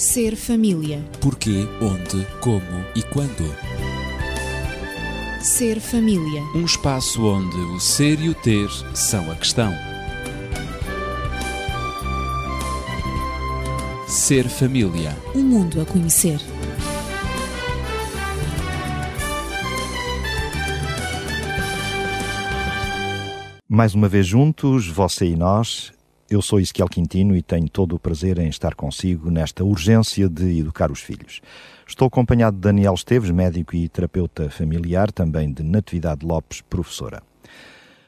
Ser família. Porquê, onde, como e quando. Ser família. Um espaço onde o ser e o ter são a questão. Ser família. Um mundo a conhecer. Mais uma vez juntos, você e nós. Eu sou Ezequiel Quintino e tenho todo o prazer em estar consigo nesta urgência de educar os filhos. Estou acompanhado de Daniel Esteves, médico e terapeuta familiar, também de Natividade Lopes, professora.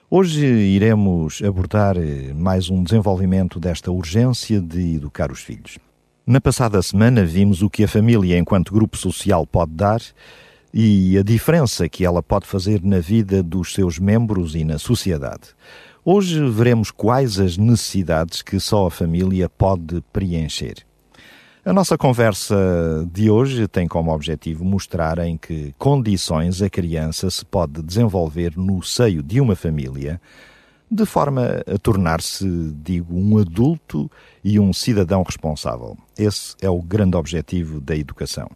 Hoje iremos abordar eh, mais um desenvolvimento desta urgência de educar os filhos. Na passada semana vimos o que a família, enquanto grupo social, pode dar e a diferença que ela pode fazer na vida dos seus membros e na sociedade. Hoje veremos quais as necessidades que só a família pode preencher. A nossa conversa de hoje tem como objetivo mostrar em que condições a criança se pode desenvolver no seio de uma família, de forma a tornar-se, digo, um adulto e um cidadão responsável. Esse é o grande objetivo da educação.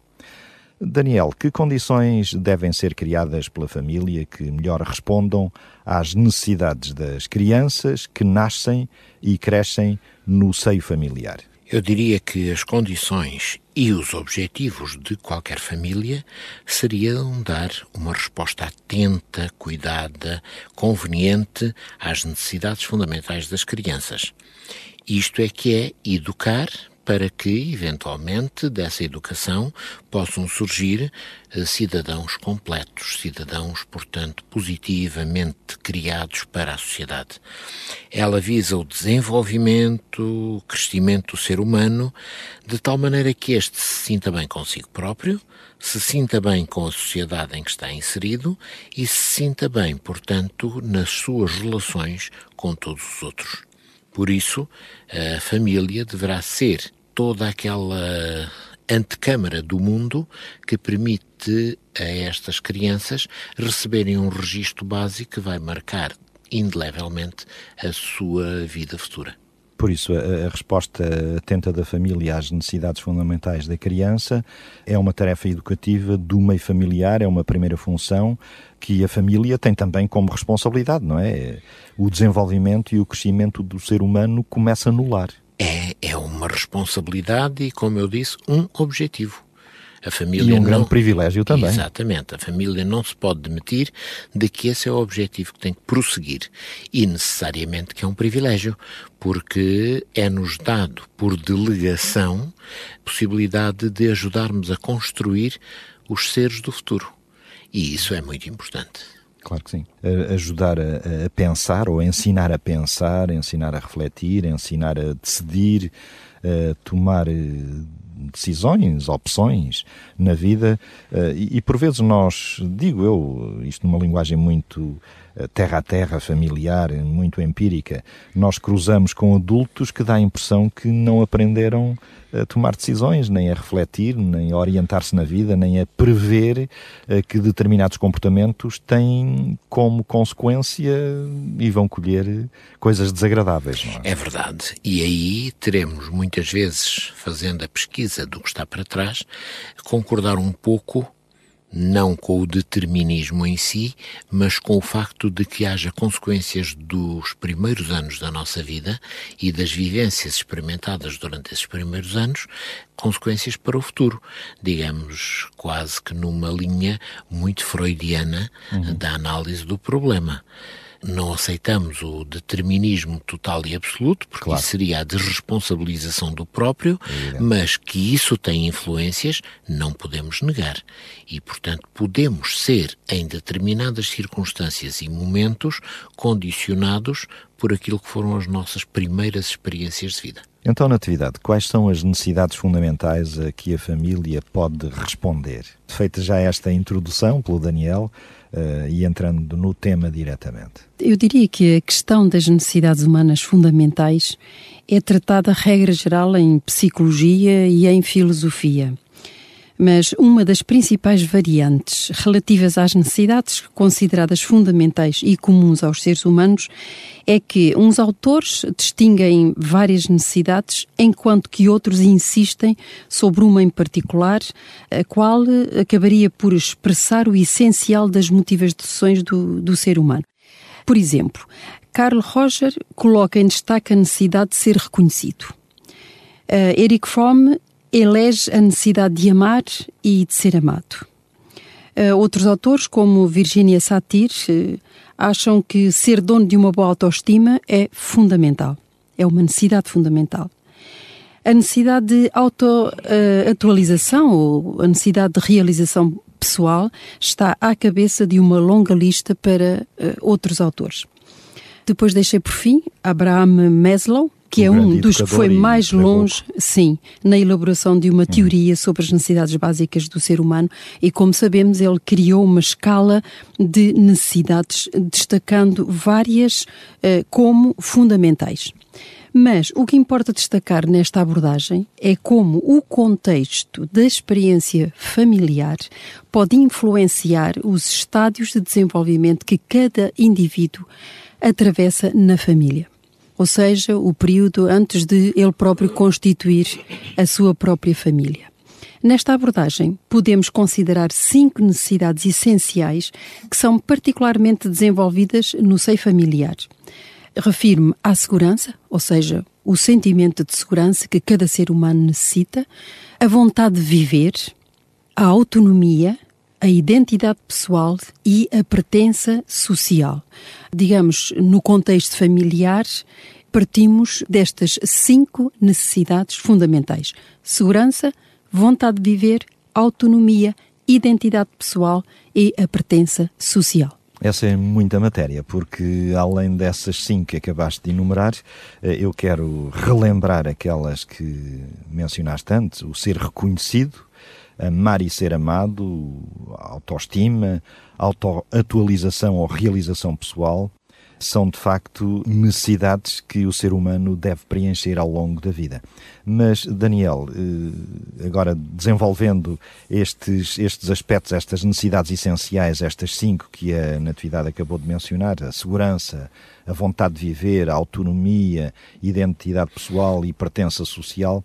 Daniel, que condições devem ser criadas pela família que melhor respondam às necessidades das crianças que nascem e crescem no seio familiar? Eu diria que as condições e os objetivos de qualquer família seriam dar uma resposta atenta, cuidada, conveniente às necessidades fundamentais das crianças. Isto é que é educar para que, eventualmente, dessa educação possam surgir eh, cidadãos completos, cidadãos, portanto, positivamente criados para a sociedade. Ela visa o desenvolvimento, o crescimento do ser humano, de tal maneira que este se sinta bem consigo próprio, se sinta bem com a sociedade em que está inserido e se sinta bem, portanto, nas suas relações com todos os outros. Por isso, a família deverá ser toda aquela antecâmara do mundo que permite a estas crianças receberem um registro básico que vai marcar indelevelmente a sua vida futura. Por isso, a, a, resposta atenta da família às necessidades fundamentais da criança é uma tarefa educativa do meio familiar, é uma primeira função que a família tem também como responsabilidade, não é? O desenvolvimento e o crescimento do ser humano começa no lar é, é uma responsabilidade e, como eu disse, um objetivo. A família e um não... grande privilégio também. Exatamente. A família não se pode demitir de que esse é o objetivo que tem que prosseguir. E necessariamente que é um privilégio, porque é-nos dado por delegação possibilidade de ajudarmos a construir os seres do futuro. E isso é muito importante. Claro que sim. Ajudar a, a, pensar ou ensinar a pensar, ensinar a refletir, ensinar a decidir, a tomar eh, decisões, opções na vida. Eh, e, e por vezes nós, digo eu, isto numa linguagem muito terra a terra, familiar, muito empírica, nós cruzamos com adultos que dá a impressão que não aprenderam a tomar decisões, nem a refletir, nem a orientar-se na vida, nem a prever eh, que determinados comportamentos têm como consequência e vão colher coisas desagradáveis. É? é verdade. E aí teremos muitas vezes, fazendo a pesquisa do que está para trás, concordar um pouco não com o determinismo em si, mas com o facto de que haja consequências dos primeiros anos da nossa vida e das vivências experimentadas durante esses primeiros anos, consequências para o futuro. Digamos, quase que numa linha muito freudiana uhum. da análise do problema não aceitamos o determinismo total e absoluto, porque claro. isso seria a desresponsabilização do próprio, é mas que isso tem influências, não podemos negar. E, portanto, podemos ser, em determinadas circunstâncias e momentos, condicionados por aquilo que foram as nossas primeiras experiências de vida. Então, Natividade, quais são as necessidades fundamentais a que a família pode responder? Feita já esta introdução pelo Daniel, uh, e entrando no tema diretamente? Eu diria que a questão das necessidades humanas fundamentais é tratada, regra geral, em psicologia e em filosofia. Mas uma das principais variantes relativas às necessidades consideradas fundamentais e comuns aos seres humanos é que uns autores distinguem várias necessidades, enquanto que outros insistem sobre uma em particular, a qual acabaria por expressar o essencial das motivações do, do ser humano. Por exemplo, Carl Roger coloca em destaque a necessidade de ser reconhecido. Uh, Eric Fromm elege a necessidade de amar e de ser amado. Uh, outros autores, como Virginia Satir, uh, acham que ser dono de uma boa autoestima é fundamental. É uma necessidade fundamental. A necessidade de auto-atualização ou a necessidade de realização pessoal está à cabeça de uma longa lista para uh, outros autores. Depois deixei por fim Abraham Maslow, que é um dos que foi mais longe, sim, na elaboração de uma teoria sobre as necessidades básicas do ser humano. E, como sabemos, ele criou uma escala de necessidades, destacando várias uh, como fundamentais. Mas o que importa destacar nesta abordagem é como o contexto da experiência familiar pode influenciar os estádios de desenvolvimento que cada indivíduo atravessa na família ou seja, o período antes de ele próprio constituir a sua própria família. Nesta abordagem, podemos considerar cinco necessidades essenciais que são particularmente desenvolvidas no seio familiar. Refiro-me à segurança, ou seja, o sentimento de segurança que cada ser humano necessita, a vontade de viver, a autonomia, a identidade pessoal e a pertença social. Digamos, no contexto familiar, partimos destas cinco necessidades fundamentais: segurança, vontade de viver, autonomia, identidade pessoal e a pertença social. Essa é muita matéria, porque além dessas cinco que acabaste de enumerar, eh, eu quero relembrar aquelas que mencionaste antes: o ser reconhecido, amar e ser amado, autoestima, autoatualização ou realização pessoal, são de facto necessidades que o ser humano deve preencher ao longo da vida. Mas, Daniel, eh, agora desenvolvendo estes, estes aspectos, estas necessidades essenciais, estas cinco que a Natividade acabou de mencionar, a segurança, a vontade de viver, a autonomia, identidade pessoal e pertença social,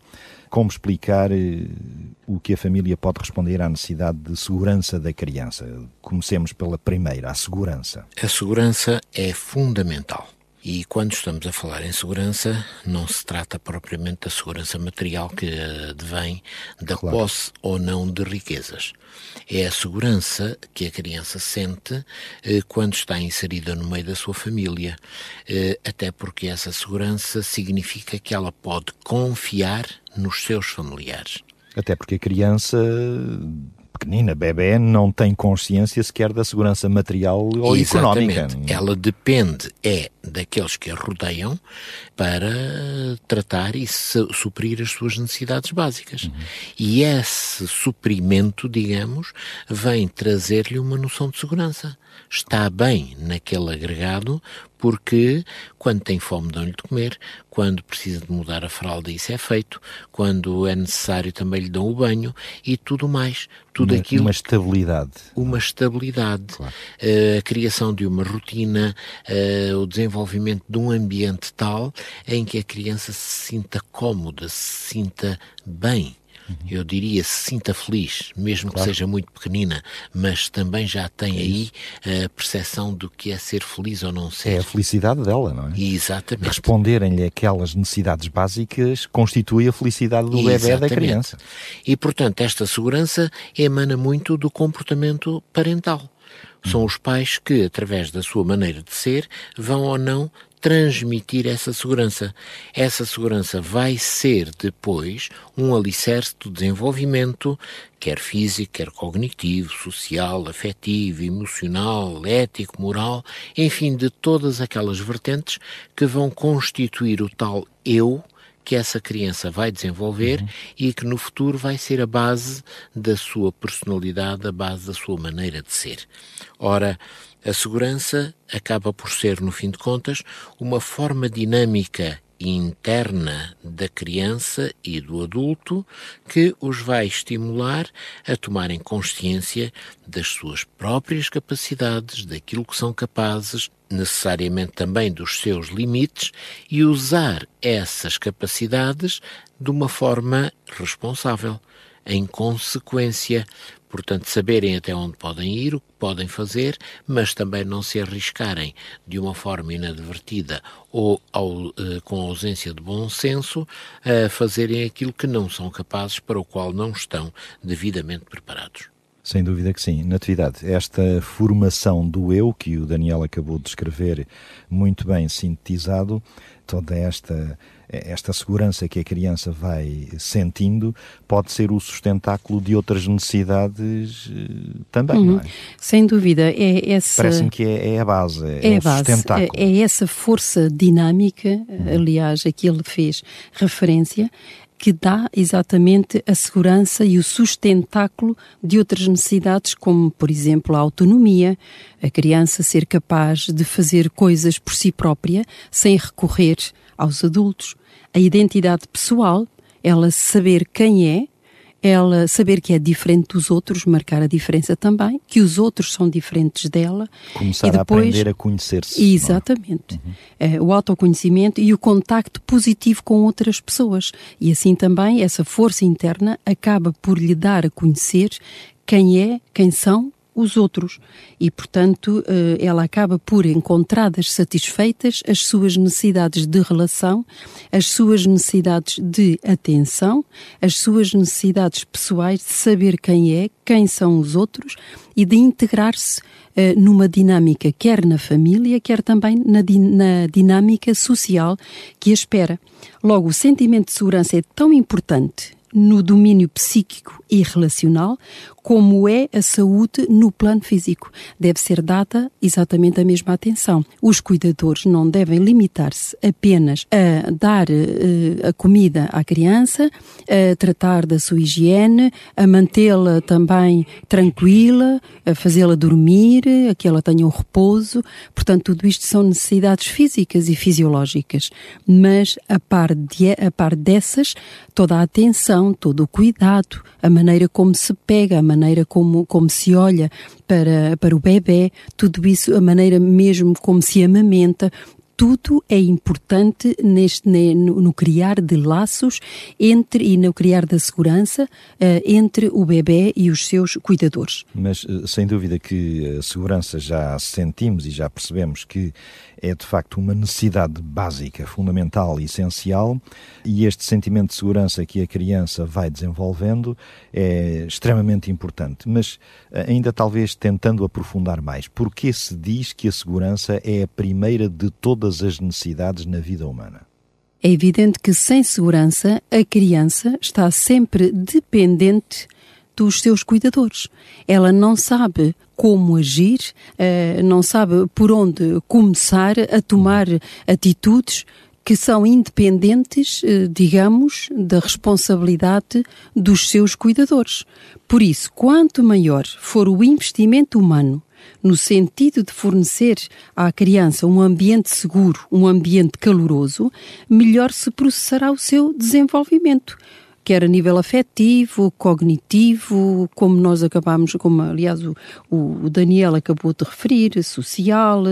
como explicar eh, o que a família pode responder à necessidade de segurança da criança? Comecemos pela primeira, a segurança. A segurança é fundamental. E quando estamos a falar em segurança, não se trata propriamente da segurança material que advém da claro. posse ou não de riquezas. É a segurança que a criança sente eh, quando está inserida no meio da sua família. Eh, até porque essa segurança significa que ela pode confiar nos seus familiares. Até porque a criança pequenina, bebê, não tem consciência sequer da segurança material ou Exatamente. económica. Ela depende, é daqueles que a rodeiam para tratar e suprir as suas necessidades básicas. Uhum. E esse suprimento, digamos, vem trazer-lhe uma noção de segurança. Está bem naquele agregado porque quando tem fome dão-lhe de comer, quando precisa de mudar a fralda isso é feito, quando é necessário também lhe dão o banho e tudo mais. Tudo uma, aquilo. Uma estabilidade. Uma estabilidade. Claro. Uh, a criação de uma rotina, uh, o desenvolvimento de um ambiente tal em que a criança se sinta cómoda, se sinta bem eu diria, se sinta feliz, mesmo claro. que seja muito pequenina, mas também já tem é aí a percepção do que é ser feliz ou não ser. É a felicidade dela, não é? Exatamente. Responderem-lhe aquelas necessidades básicas constitui a felicidade do bebê da criança. E, portanto, esta segurança emana muito do comportamento parental. São os pais que, através da sua maneira de ser, vão ou não transmitir essa segurança. Essa segurança vai ser depois um alicerce do desenvolvimento, quer físico, quer cognitivo, social, afetivo, emocional, ético, moral, enfim, de todas aquelas vertentes que vão constituir o tal eu que essa criança vai desenvolver uhum. e que no futuro vai ser a base da sua personalidade, a base da sua maneira de ser. Ora, a segurança acaba por ser, no fim de contas, uma forma dinâmica interna da criança e do adulto que os vai estimular a tomarem consciência das suas próprias capacidades, daquilo que são capazes, necessariamente também dos seus limites e usar essas capacidades de uma forma responsável, em consequência, portanto, saberem até onde podem ir, o que podem fazer, mas também não se arriscarem de uma forma inadvertida ou ao, eh, com ausência de bom senso a fazerem aquilo que não são capazes, para o qual não estão devidamente preparados. Sem dúvida que sim. Natividade, esta formação do eu, que o Daniel acabou de descrever muito bem sintetizado, toda esta esta segurança que a criança vai sentindo pode ser o sustentáculo de outras necessidades eh, também, uhum. não é? Sem dúvida. É essa... Parece-me que é, é, a base, é, é a base, sustentáculo. É, é, essa força dinâmica, uhum. aliás, a que ele fez referência, que dá exatamente a segurança e o sustentáculo de outras necessidades, como, por exemplo, a autonomia, a criança ser capaz de fazer coisas por si própria, sem recorrer aos adultos, a identidade pessoal, ela saber quem é, ela saber que é diferente dos outros, marcar a diferença também, que os outros são diferentes dela. Começar e depois, a aprender a conhecer-se. É? Exatamente. Uhum. É, o autoconhecimento e o contacto positivo com outras pessoas. E assim também essa força interna acaba por lhe dar a conhecer quem é, quem são os outros e, portanto, eh, ela acaba por encontradas satisfeitas as suas necessidades de relação, as suas necessidades de atenção, as suas necessidades pessoais de saber quem é, quem são os outros e de integrar-se uh, numa dinâmica, quer na família, quer também na, na dinâmica social que a espera. Logo, o sentimento de segurança é tão importante no domínio psíquico e relacional, como é a saúde no plano físico. Deve ser dada exatamente a mesma atenção. Os cuidadores não devem limitar-se apenas a dar uh, a comida à criança, a tratar da sua higiene, a mantê-la também tranquila, a fazê-la dormir, a que ela tenha um repouso. Portanto, tudo isto são necessidades físicas e fisiológicas. Mas, a par, de, a par dessas, toda a atenção, todo o cuidado, a maneira como se pega, a maneira como, como se olha para, para o bebê, tudo isso, a maneira mesmo como se amamenta, tudo é importante neste, no, no, criar de laços entre e no criar da segurança uh, entre o bebê e os seus cuidadores. Mas uh, sem dúvida que a segurança já sentimos e já percebemos que é de facto uma necessidade básica, fundamental e essencial, e este sentimento de segurança que a criança vai desenvolvendo é extremamente importante. Mas eh, ainda talvez tentando aprofundar mais, por que se diz que a segurança é a primeira de todas as necessidades na vida humana? É evidente que sem segurança a criança está sempre dependente dos seus cuidadores. Ela não sabe como agir, uh, não sabe por onde começar a tomar atitudes que são independentes, uh, digamos, da responsabilidade dos seus cuidadores. Por isso, quanto maior for o investimento humano no sentido de fornecer à criança um ambiente seguro, um ambiente caloroso, melhor se processará o seu desenvolvimento quer a nível afetivo, cognitivo, como nós acabamos, como aliás o, o Daniel acabou de referir, social,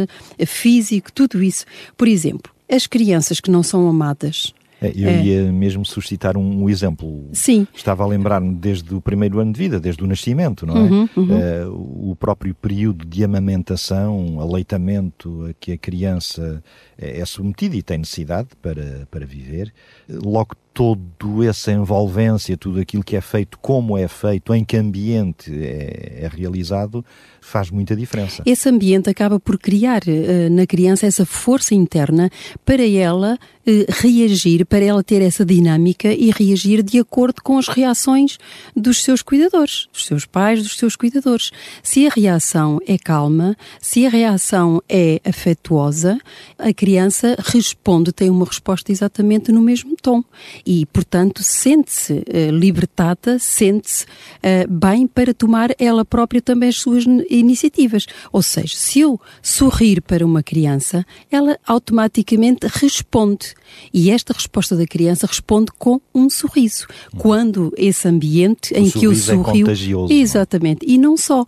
físico, tudo isso. Por exemplo, as crianças que não são amadas, é, eu é. ia mesmo suscitar um, um, exemplo. Sim. Estava a lembrar-me desde o primeiro ano de vida, desde o nascimento, não é? Uhum, uhum. Uh, o próprio período de amamentação, aleitamento a que a criança é, é submetida e tem necessidade para, para viver, logo todo essa envolvência, tudo aquilo que é feito, como é feito, em que ambiente é, é realizado, faz muita diferença. Esse ambiente acaba por criar uh, na criança essa força interna para ela uh, reagir, para ela ter essa dinâmica e reagir de acordo com as reações dos seus cuidadores, dos seus pais, dos seus cuidadores. Se a reação é calma, se a reação é afetuosa, a criança responde, tem uma resposta exatamente no mesmo tom e, portanto, sente-se uh, libertada, sente-se uh, bem para tomar ela própria também as suas iniciativas. Ou seja, se eu sorrir para uma criança, ela automaticamente responde E esta resposta da criança responde com um sorriso. Quando esse ambiente O em que o sorriso é contagioso, não é? Exatamente. E não só.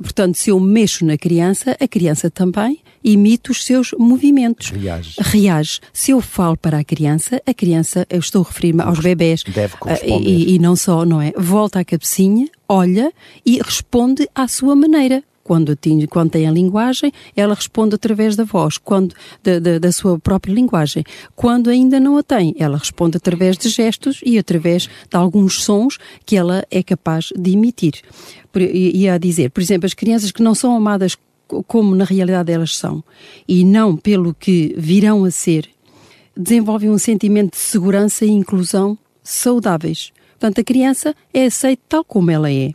Portanto, se eu mexo na criança, a criança também imita os seus movimentos. Reage. Reage. Se eu falo para a criança, a criança, eu estou a referir-me aos bebés. Deve ah, corresponder. E, e não só, não é? Volta à cabecinha, olha e responde à sua maneira. Quando tem, quando tem a linguagem, ela responde através da voz, quando, da, da, da sua própria linguagem. Quando ainda não a tem, ela responde através de gestos e através de alguns sons que ela é capaz de emitir. E e a dizer, por exemplo, as crianças que não são amadas co- como na realidade elas são, e não pelo que virão a ser, desenvolvem um sentimento de segurança e inclusão saudáveis. Portanto, a criança é aceita tal como ela é.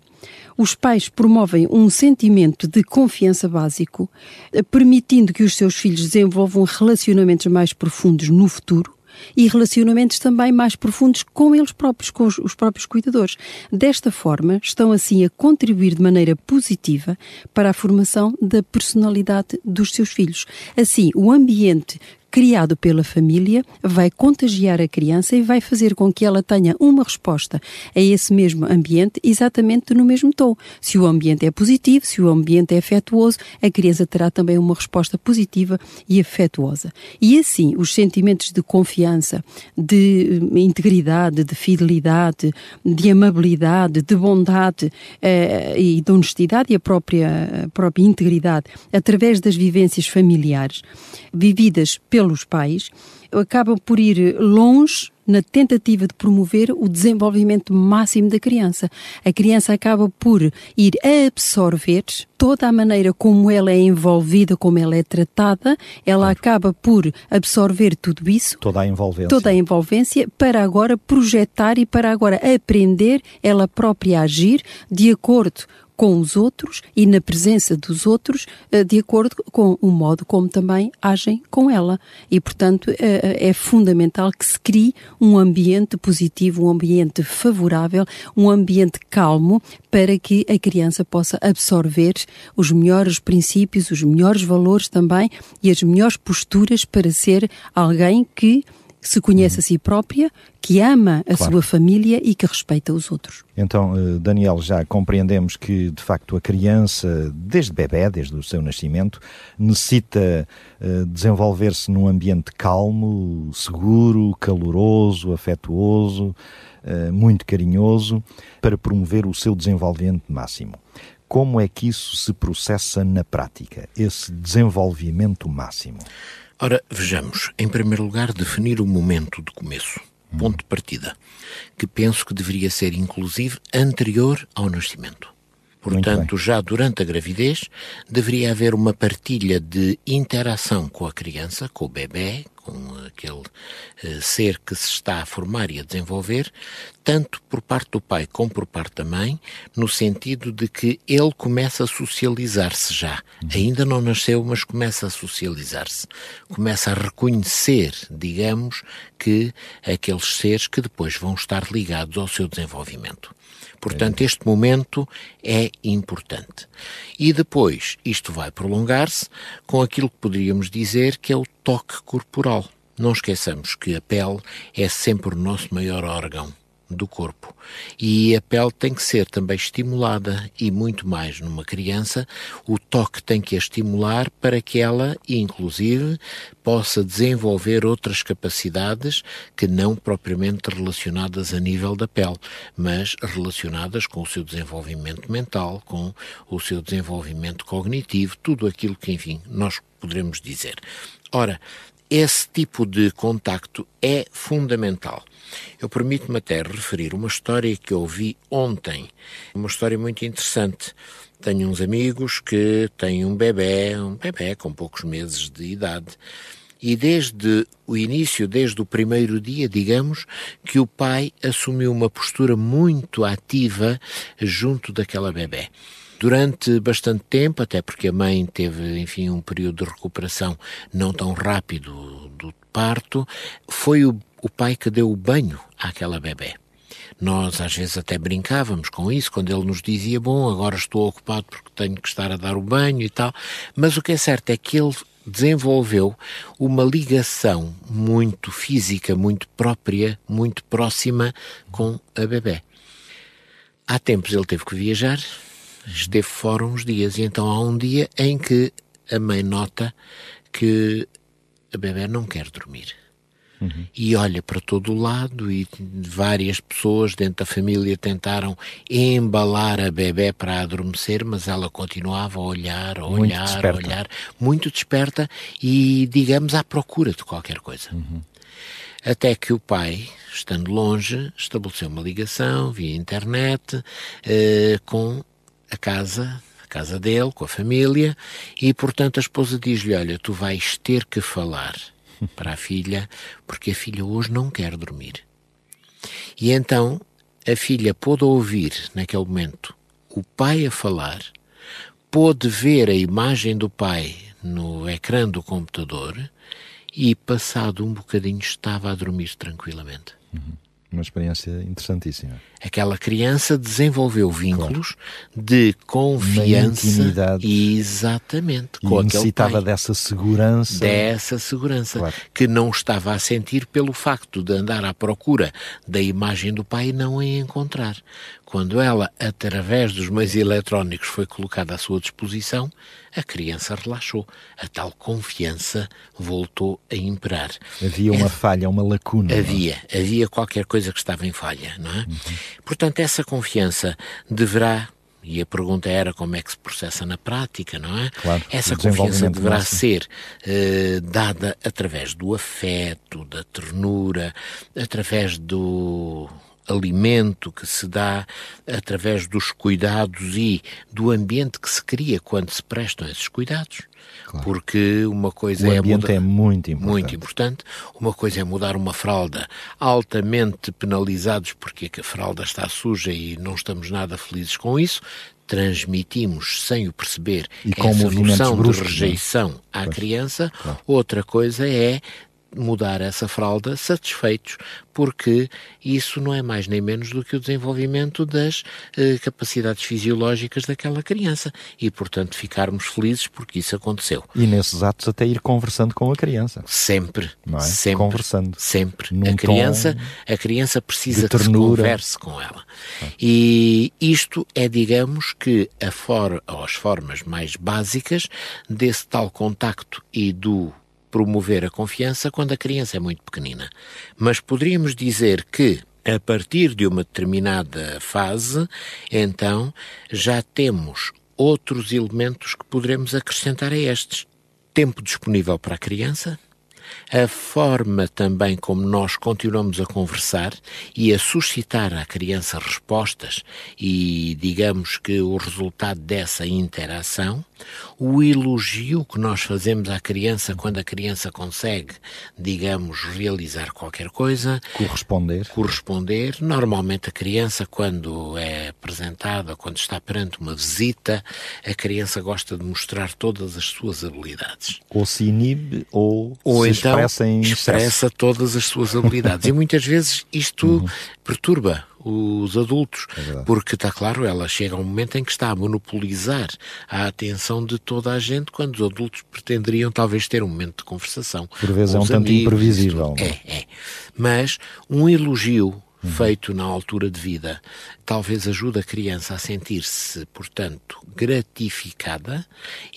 Os pais promovem um sentimento de confiança básico, eh, permitindo que os seus filhos desenvolvam relacionamentos mais profundos no futuro e relacionamentos também mais profundos com eles próprios, com os, os próprios cuidadores. Desta forma, estão assim a contribuir de maneira positiva para a formação da personalidade dos seus filhos. Assim, o ambiente criado pela família vai contagiar a criança e vai fazer com que ela tenha uma resposta a esse mesmo ambiente exatamente no mesmo tom. Se o ambiente é positivo, se o ambiente é afetuoso, a criança terá também uma resposta positiva e afetuosa. E assim, os sentimentos de confiança, de eh, integridade, de fidelidade, de amabilidade, de bondade eh, e de honestidade e a própria, a própria integridade através das vivências familiares vividas pelos pais, acabam por ir longe na tentativa de promover o desenvolvimento máximo da criança. A criança acaba por ir absorver toda a maneira como ela é envolvida, como ela é tratada, ela acaba por absorver tudo isso Toda a envolvência. toda a envolvência para agora projetar e para agora aprender ela própria a agir de acordo com os outros e na presença dos outros, eh, de acordo com o modo como também agem com ela. E, portanto, eh, é fundamental que se crie um ambiente positivo, um ambiente favorável, um ambiente calmo para que a criança possa absorver os melhores princípios, os melhores valores também e as melhores posturas para ser alguém que se conhece a si própria, que ama a Claro. sua família e que respeita os outros. Então, eh, Daniel, já compreendemos que, de facto, a criança, desde bebê, desde o seu nascimento, necessita eh, desenvolver-se num ambiente calmo, seguro, caloroso, afetuoso, eh, muito carinhoso, para promover o seu desenvolvimento máximo. Como é que isso se processa na prática, esse desenvolvimento máximo? Ora, vejamos, em primeiro lugar, definir o momento de começo, ponto de partida, que penso que deveria ser, inclusive, anterior ao nascimento. Portanto, já durante a gravidez, deveria haver uma partilha de interação com a criança, com o bebê, com aquele eh, ser que se está a formar e a desenvolver, tanto por parte do pai como por parte da mãe, no sentido de que ele começa a socializar-se já. Ainda não nasceu, mas começa a socializar-se. Começa a reconhecer, digamos, que aqueles seres que depois vão estar ligados ao seu desenvolvimento. Portanto, este momento é importante. E depois, isto vai prolongar-se com aquilo que poderíamos dizer que é o toque corporal. Não esqueçamos que a pele é sempre o nosso maior órgão do corpo. E a pele tem que ser também estimulada e muito mais numa criança, o toque tem que a estimular para que ela, inclusive, possa desenvolver outras capacidades que não propriamente relacionadas a nível da pele, mas relacionadas com o seu desenvolvimento mental, com o seu desenvolvimento cognitivo, tudo aquilo que, enfim, nós poderemos dizer. Ora, esse tipo de contacto é fundamental. Eu permito-me até referir uma história que eu ouvi ontem, uma história muito interessante. Tenho uns amigos que têm um bebê, um bebê com poucos meses de idade, e desde o início, desde o primeiro dia, digamos, que o pai assumiu uma postura muito ativa junto daquela bebê durante bastante tempo, até porque a mãe teve, enfim, um período de recuperação não tão rápido do parto, foi o, o pai que deu o banho àquela bebê. Nós às vezes até brincávamos com isso, quando ele nos dizia, bom, agora estou ocupado porque tenho que estar a dar o banho e tal, mas o que é certo é que ele desenvolveu uma ligação muito física, muito própria, muito próxima com a bebê. Há tempos ele teve que viajar, esteve fora uns dias, e então há um dia em que a mãe nota que a bebê não quer dormir. Uhum. E olha para todo o lado e várias pessoas dentro da família tentaram embalar a bebê para adormecer, mas ela continuava a olhar, a olhar, a olhar, muito desperta e, digamos, à procura de qualquer coisa. Uhum. Até que o pai, estando longe, estabeleceu uma ligação via internet eh, com a casa a casa dele, com a família, e portanto a esposa diz-lhe: Olha, tu vais ter que falar para a filha, porque a filha hoje não quer dormir. E então a filha pôde ouvir, naquele momento, o pai a falar, pôde ver a imagem do pai no ecrã do computador e, passado um bocadinho, estava a dormir tranquilamente. Uhum. Uma experiência interessantíssima. Aquela criança desenvolveu vínculos claro. de confiança. intimidade. Exatamente. E com necessitava dessa segurança. Dessa segurança. Claro. Que não estava a sentir pelo facto de andar à procura da imagem do pai e não a encontrar. Quando ela, através dos meios eletrónicos, foi colocada à sua disposição, a criança relaxou. A tal confiança voltou a imperar. Havia uma é, falha, uma lacuna. É? Havia, havia qualquer coisa que estava em falha, não é? Uhum. Portanto, essa confiança deverá e a pergunta era como é que se processa na prática, não é? Claro, Essa confiança deverá ser eh, dada através do afeto, da ternura, através do alimento que se dá através dos cuidados e do ambiente que se cria quando se prestam esses cuidados. Claro. Porque uma coisa o é ambiente é muito importante. muito importante, uma coisa é mudar uma fralda, altamente penalizados porque a fralda está suja e não estamos nada felizes com isso, transmitimos sem o perceber e essa noção bruscos, de é? rejeição à pois, criança. Claro. Outra coisa é mudar essa fralda satisfeitos, porque isso não é mais nem menos do que o desenvolvimento das eh, capacidades fisiológicas daquela criança e, portanto, ficarmos felizes porque isso aconteceu. E nesses atos até ir conversando com a criança. Sempre, é? sempre, conversando. sempre. a criança, a criança precisa que se converse com ela. Ah. E isto é, digamos, que a for, as formas mais básicas desse tal contacto e do promover a confiança quando a criança é muito pequenina. Mas poderíamos dizer que a partir de uma determinada fase, então já temos outros elementos que poderemos acrescentar a estes. Tempo disponível para a criança, a forma também como nós continuamos a conversar e a suscitar à criança respostas e, digamos que, o resultado dessa interação, o elogio que nós fazemos à criança quando a criança consegue, digamos, realizar qualquer coisa. Corresponder. Corresponder. Normalmente a criança, quando é apresentada, quando está perante uma visita, a criança gosta de mostrar todas as suas habilidades. Ou se inibe ou, ou se então expressa em expressa todas as suas habilidades. e muitas vezes isto uhum. perturba os adultos, é porque está claro, ela chega a um momento em que está a monopolizar a atenção de toda a gente, quando os adultos pretenderiam talvez ter um momento de conversação. Por vezes é um tanto imprevisível. É, é. Mas um elogio uhum. feito na altura de vida talvez ajude a criança a sentir-se, portanto, gratificada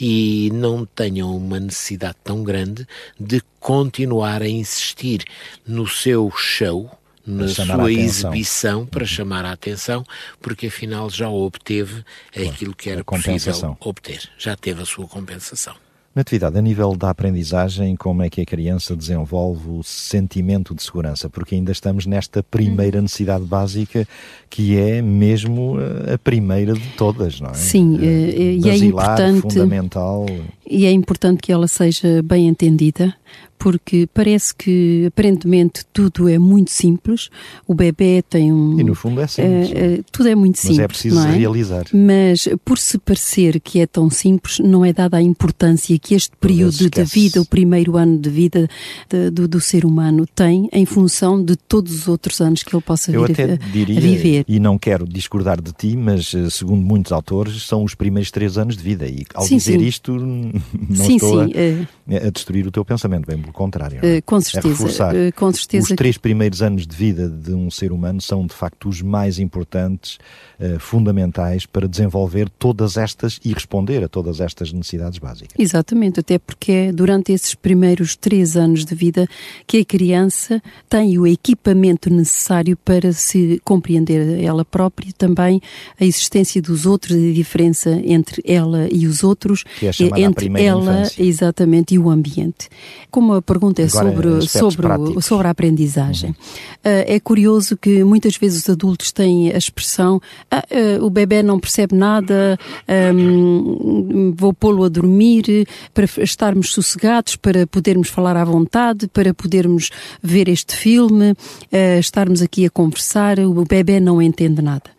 e não tenha uma necessidade tão grande de continuar a insistir no seu show na sua exibição para uhum. chamar a atenção, porque afinal já obteve aquilo que era possível obter, já teve a sua compensação. Natividade, a nível da aprendizagem, como é que a criança desenvolve o sentimento de segurança? Porque ainda estamos nesta primeira uhum. necessidade básica, que é mesmo a primeira de todas, não é? Sim, é, e é importante. fundamental. E é importante que ela seja bem entendida, porque parece que aparentemente tudo é muito simples. O bebê tem um. E no fundo é simples. É, é, tudo é muito simples. Mas é preciso é? realizar. Mas por se parecer que é tão simples, não é dada a importância que este período de vida, o primeiro ano de vida de, do, do, ser humano, tem em função de todos os outros anos que ele possa Eu vir até a, diria, a viver. E não quero discordar de ti, mas eh, segundo muitos autores, são os primeiros três anos de vida. E ao sim, dizer sim. isto, não sim, estou sim, a, a, destruir o teu pensamento, bem pelo contrário. Uh, com certeza. É reforçar. Uh, com certeza. Os três primeiros anos de vida de um ser humano são, de facto, os mais importantes, fundamentais para desenvolver todas estas e responder a todas estas necessidades básicas. Exatamente, até porque é durante esses primeiros três anos de vida que a criança tem o equipamento necessário para se compreender ela própria, também a existência dos outros e a diferença entre ela e os outros, que é entre ela, infância. exatamente, e o ambiente. Como a pergunta é Agora, sobre, sobre, sobre a aprendizagem, uhum. uh, é curioso que muitas vezes os adultos têm a expressão ah, uh, o bebê não percebe nada, um, vou pô-lo a dormir para estarmos sossegados, para podermos falar à vontade, para podermos ver este filme, uh, estarmos aqui a conversar, o bebê não entende nada.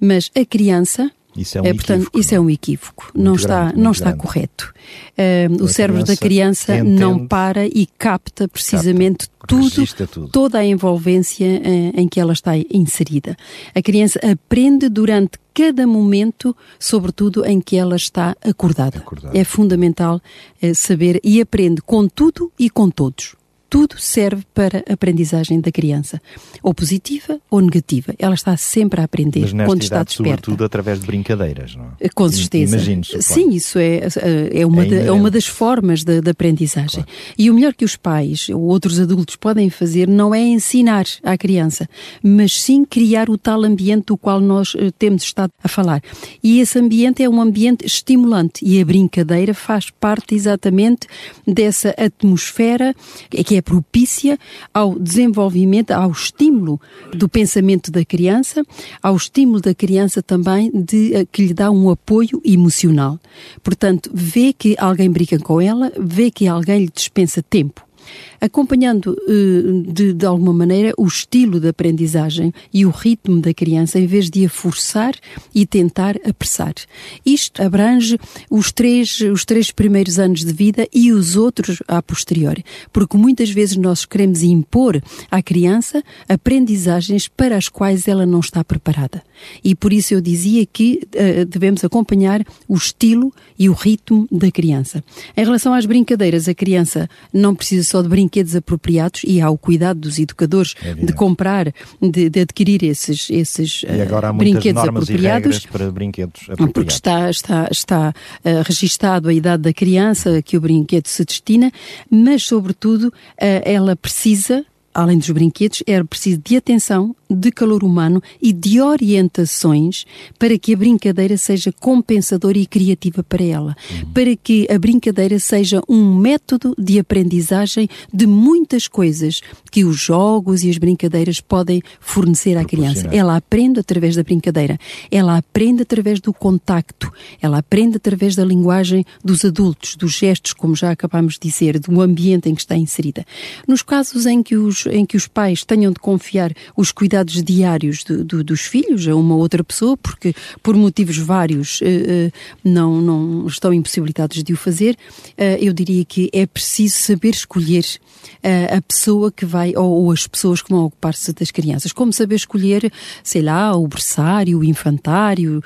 Mas a criança, isso é um é, portanto, equívoco. Isso é um equívoco. Muito não grande, está, não está correto. Uh, o cérebro da criança criança entende, não para e capta precisamente capta, tudo, tudo. toda a envolvência uh, em que ela está inserida. A criança aprende durante cada momento, sobretudo em que ela está acordada. Acordada. É fundamental uh, saber e aprende com tudo e com todos tudo serve para a aprendizagem da criança, ou positiva ou negativa. Ela está sempre a aprender Mas quando está idade, desperta. sobretudo através de brincadeiras, não é? Com certeza. Imagino. Sim, isso é, é, uma, É da- é inerente. uma das formas da da aprendizagem. E o melhor que os pais ou outros adultos podem fazer não é ensinar à criança, mas sim criar o tal ambiente do qual nós eh, temos estado a falar. E esse ambiente é um ambiente estimulante e a brincadeira faz parte exatamente dessa atmosfera que é propícia ao desenvolvimento, ao estímulo do pensamento da criança, ao estímulo da criança também de eh, que lhe dá um apoio emocional. Portanto, vê que alguém brinca com ela, vê que alguém lhe dispensa tempo. Acompanhando eh, de, de alguma maneira o estilo de aprendizagem e o ritmo da criança, em vez de a forçar e tentar apressar. Isto abrange os três, os três primeiros anos de vida e os outros a posteriori, porque muitas vezes nós queremos impor à criança aprendizagens para as quais ela não está preparada. E por isso eu dizia que eh, devemos acompanhar o estilo e o ritmo da criança. Em relação às brincadeiras, a criança não precisa só de brinquedos apropriados e há o cuidado dos educadores É de comprar, de, de adquirir esses, esses E eh, agora há muitas brinquedos normas e apropriados. regras para brinquedos Porque apropriados. está, está, está eh, registado a idade da criança a que o brinquedo se destina, mas, sobretudo, eh, ela precisa, além dos brinquedos, é preciso de atenção, de calor humano e de orientações para que a brincadeira seja compensadora e criativa para ela. Para que a brincadeira seja um método de aprendizagem de muitas coisas que os jogos e as brincadeiras podem fornecer à criança. Ela aprende através da brincadeira, ela aprende através do contacto, ela aprende através da linguagem dos adultos, dos gestos, como já acabámos de dizer, do ambiente em que está inserida. Nos casos em que os, em que os pais tenham de confiar os cuidados diários do- do- dos filhos a uma outra pessoa, porque por motivos vários eh, eh, não, não estão impossibilitados de o fazer, eh, eu diria que é preciso saber escolher a pessoa que vai, ou, ou as pessoas que vão ocupar-se das crianças. Como saber escolher, sei lá, o berçário, o infantário,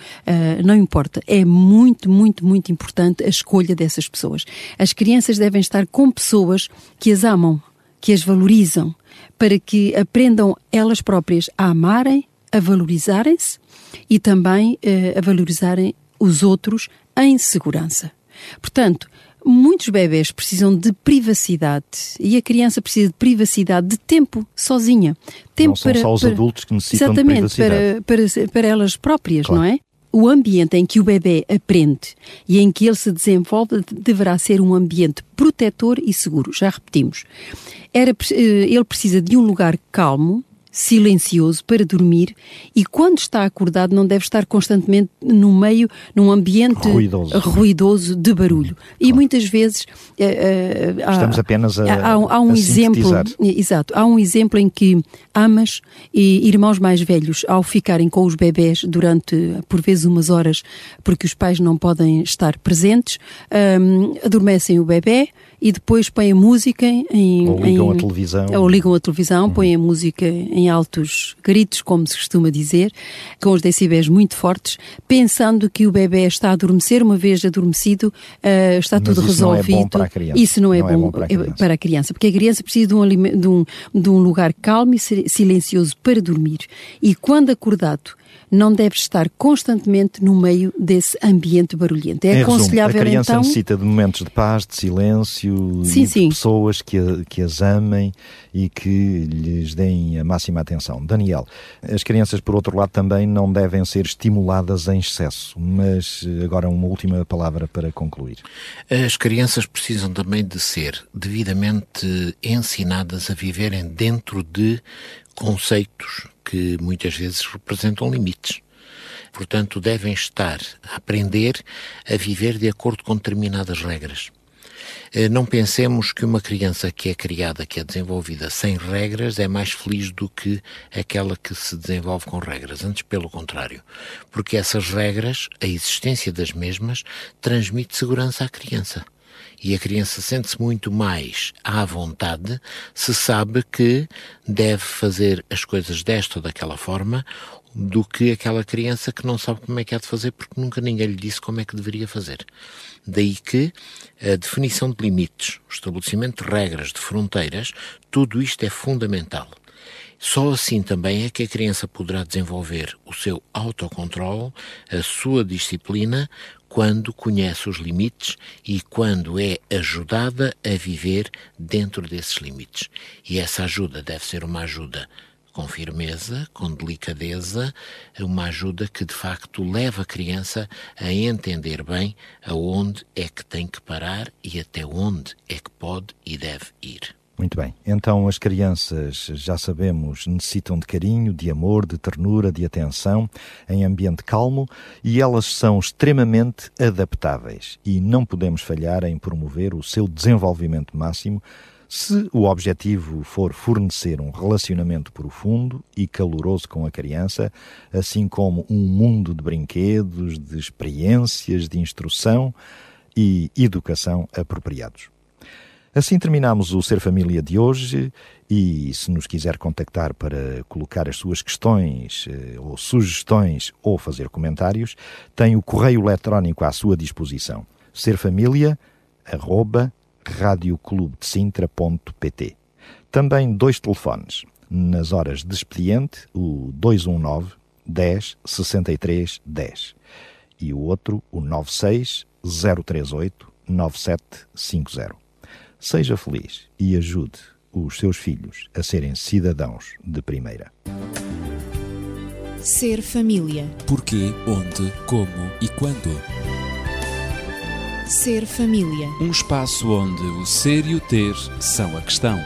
não importa. É muito, muito, muito importante a escolha dessas pessoas. As crianças devem estar com pessoas que as amam, que as valorizam, para que aprendam elas próprias a amarem, a valorizarem-se e também eh, a valorizarem os outros em segurança. Portanto, muitos bebés precisam de privacidade e a criança precisa de privacidade, de tempo sozinha. Tempo Não são para, só os para- adultos que necessitam de Exatamente, privacidade. para, para, para elas próprias, Claro. não é? O ambiente em que o bebê aprende e em que ele se desenvolve deverá ser um ambiente protetor e seguro. Já repetimos. Era, eh, ele precisa de um lugar calmo, silencioso para dormir e quando está acordado não deve estar constantemente no meio, num ambiente Ruidoso. ruidoso de barulho. E muitas vezes eh, há- Estamos apenas a- há, há um a exemplo, exato, há um exemplo em que amas e irmãos mais velhos, ao ficarem com os bebés durante, por vezes, umas horas, porque os pais não podem estar presentes, hum, adormecem o bebê e depois põem a música em. Ou ligam em, a televisão. Ou ligam a televisão, põem a música em altos gritos, como se costuma dizer, com os decibéis muito fortes, pensando que o bebê está a adormecer, uma vez adormecido, uh, está Mas tudo isso não é resolvido. bom para a criança. Isso não é, Não é bom, bom para a criança. para a criança, porque a criança precisa de um, de um, de um lugar calmo e si- silencioso para dormir. E quando acordado, não deve estar constantemente no meio desse ambiente barulhento. É Em resumo, aconselhável a criança então. necessita de momentos de paz, de silêncio Sim, e de sim. pessoas que, a- que as amem e que lhes deem a máxima atenção. Daniel, as crianças, por outro lado, também não devem ser estimuladas em excesso, mas eh, agora uma última palavra para concluir. As crianças precisam também de ser devidamente ensinadas a viverem dentro de conceitos que muitas vezes representam limites. Portanto, devem estar a aprender a viver de acordo com determinadas regras. Eh, Não pensemos que uma criança que é criada, que é desenvolvida sem regras, é mais feliz do que aquela que se desenvolve com regras. Antes, pelo contrário. Porque essas regras, a existência das mesmas, transmite segurança à criança. E a criança sente-se muito mais à vontade se sabe que deve fazer as coisas desta ou daquela forma do que aquela criança que não sabe como é que há de fazer porque nunca ninguém lhe disse como é que deveria fazer. Daí que a definição de limites, o estabelecimento de regras, de fronteiras, tudo isto é fundamental. Só assim também é que a criança poderá desenvolver o seu autocontrole, a sua disciplina, quando conhece os limites e quando é ajudada a viver dentro desses limites. E essa ajuda deve ser uma ajuda com firmeza, com delicadeza, uma ajuda que de facto leva a criança a entender bem aonde é que tem que parar e até onde é que pode e deve ir. Muito bem. Então, as crianças, já sabemos, necessitam de carinho, de amor, de ternura, de atenção, em ambiente calmo e elas são extremamente adaptáveis e não podemos falhar em promover o seu desenvolvimento máximo se o objetivo for fornecer um relacionamento profundo e caloroso com a criança, assim como um mundo de brinquedos, de experiências, de instrução e educação apropriados. Assim terminamos o Ser Família de hoje e se nos quiser contactar para colocar as suas questões eh, ou sugestões ou fazer comentários, tem o correio eletrónico à sua disposição. serfamilia arroba radioclubedesintra.pt Também dois telefones. Nas horas de expediente, o 219 10 63 10 e o outro, o 96 038 9750. Seja feliz e ajude os seus filhos a serem cidadãos de primeira. Ser família. Porquê, onde, como e quando. Ser família. Um espaço onde o ser e o ter são a questão.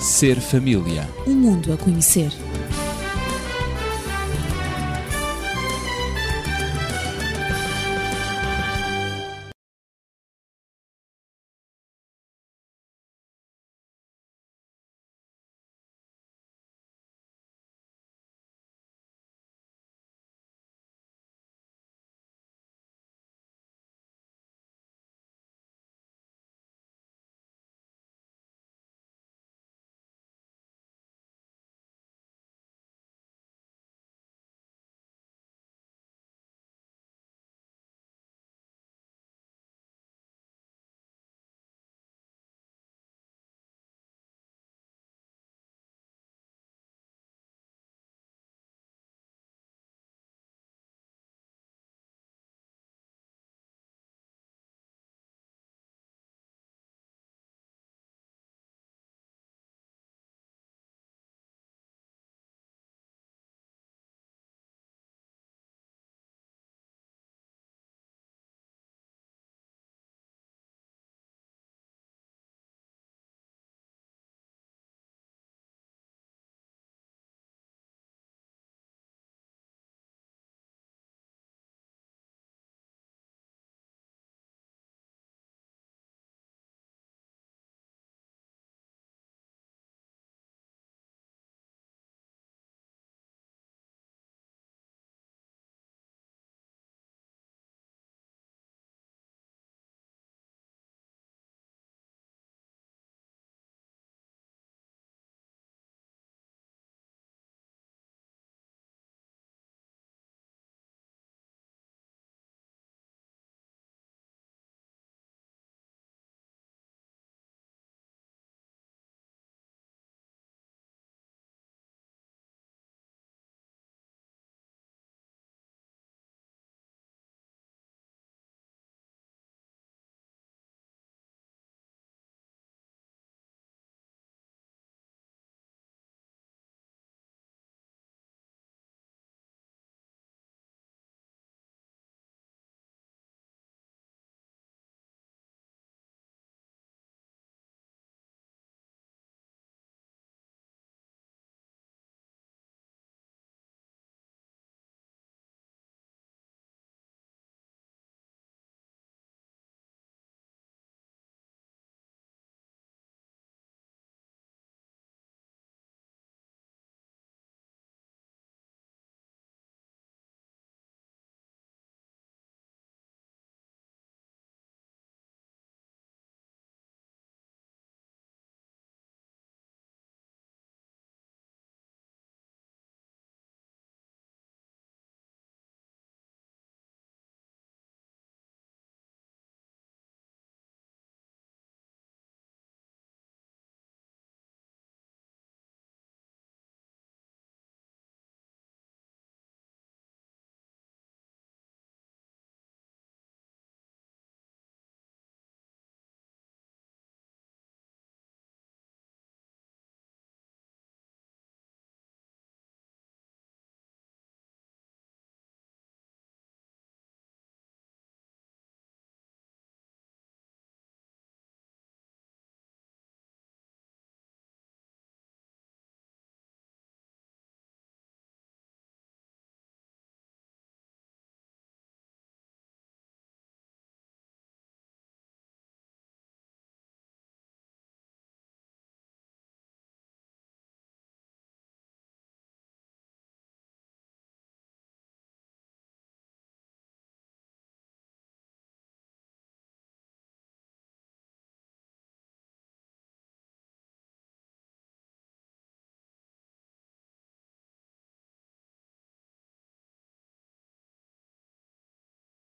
Ser família. Um mundo a conhecer.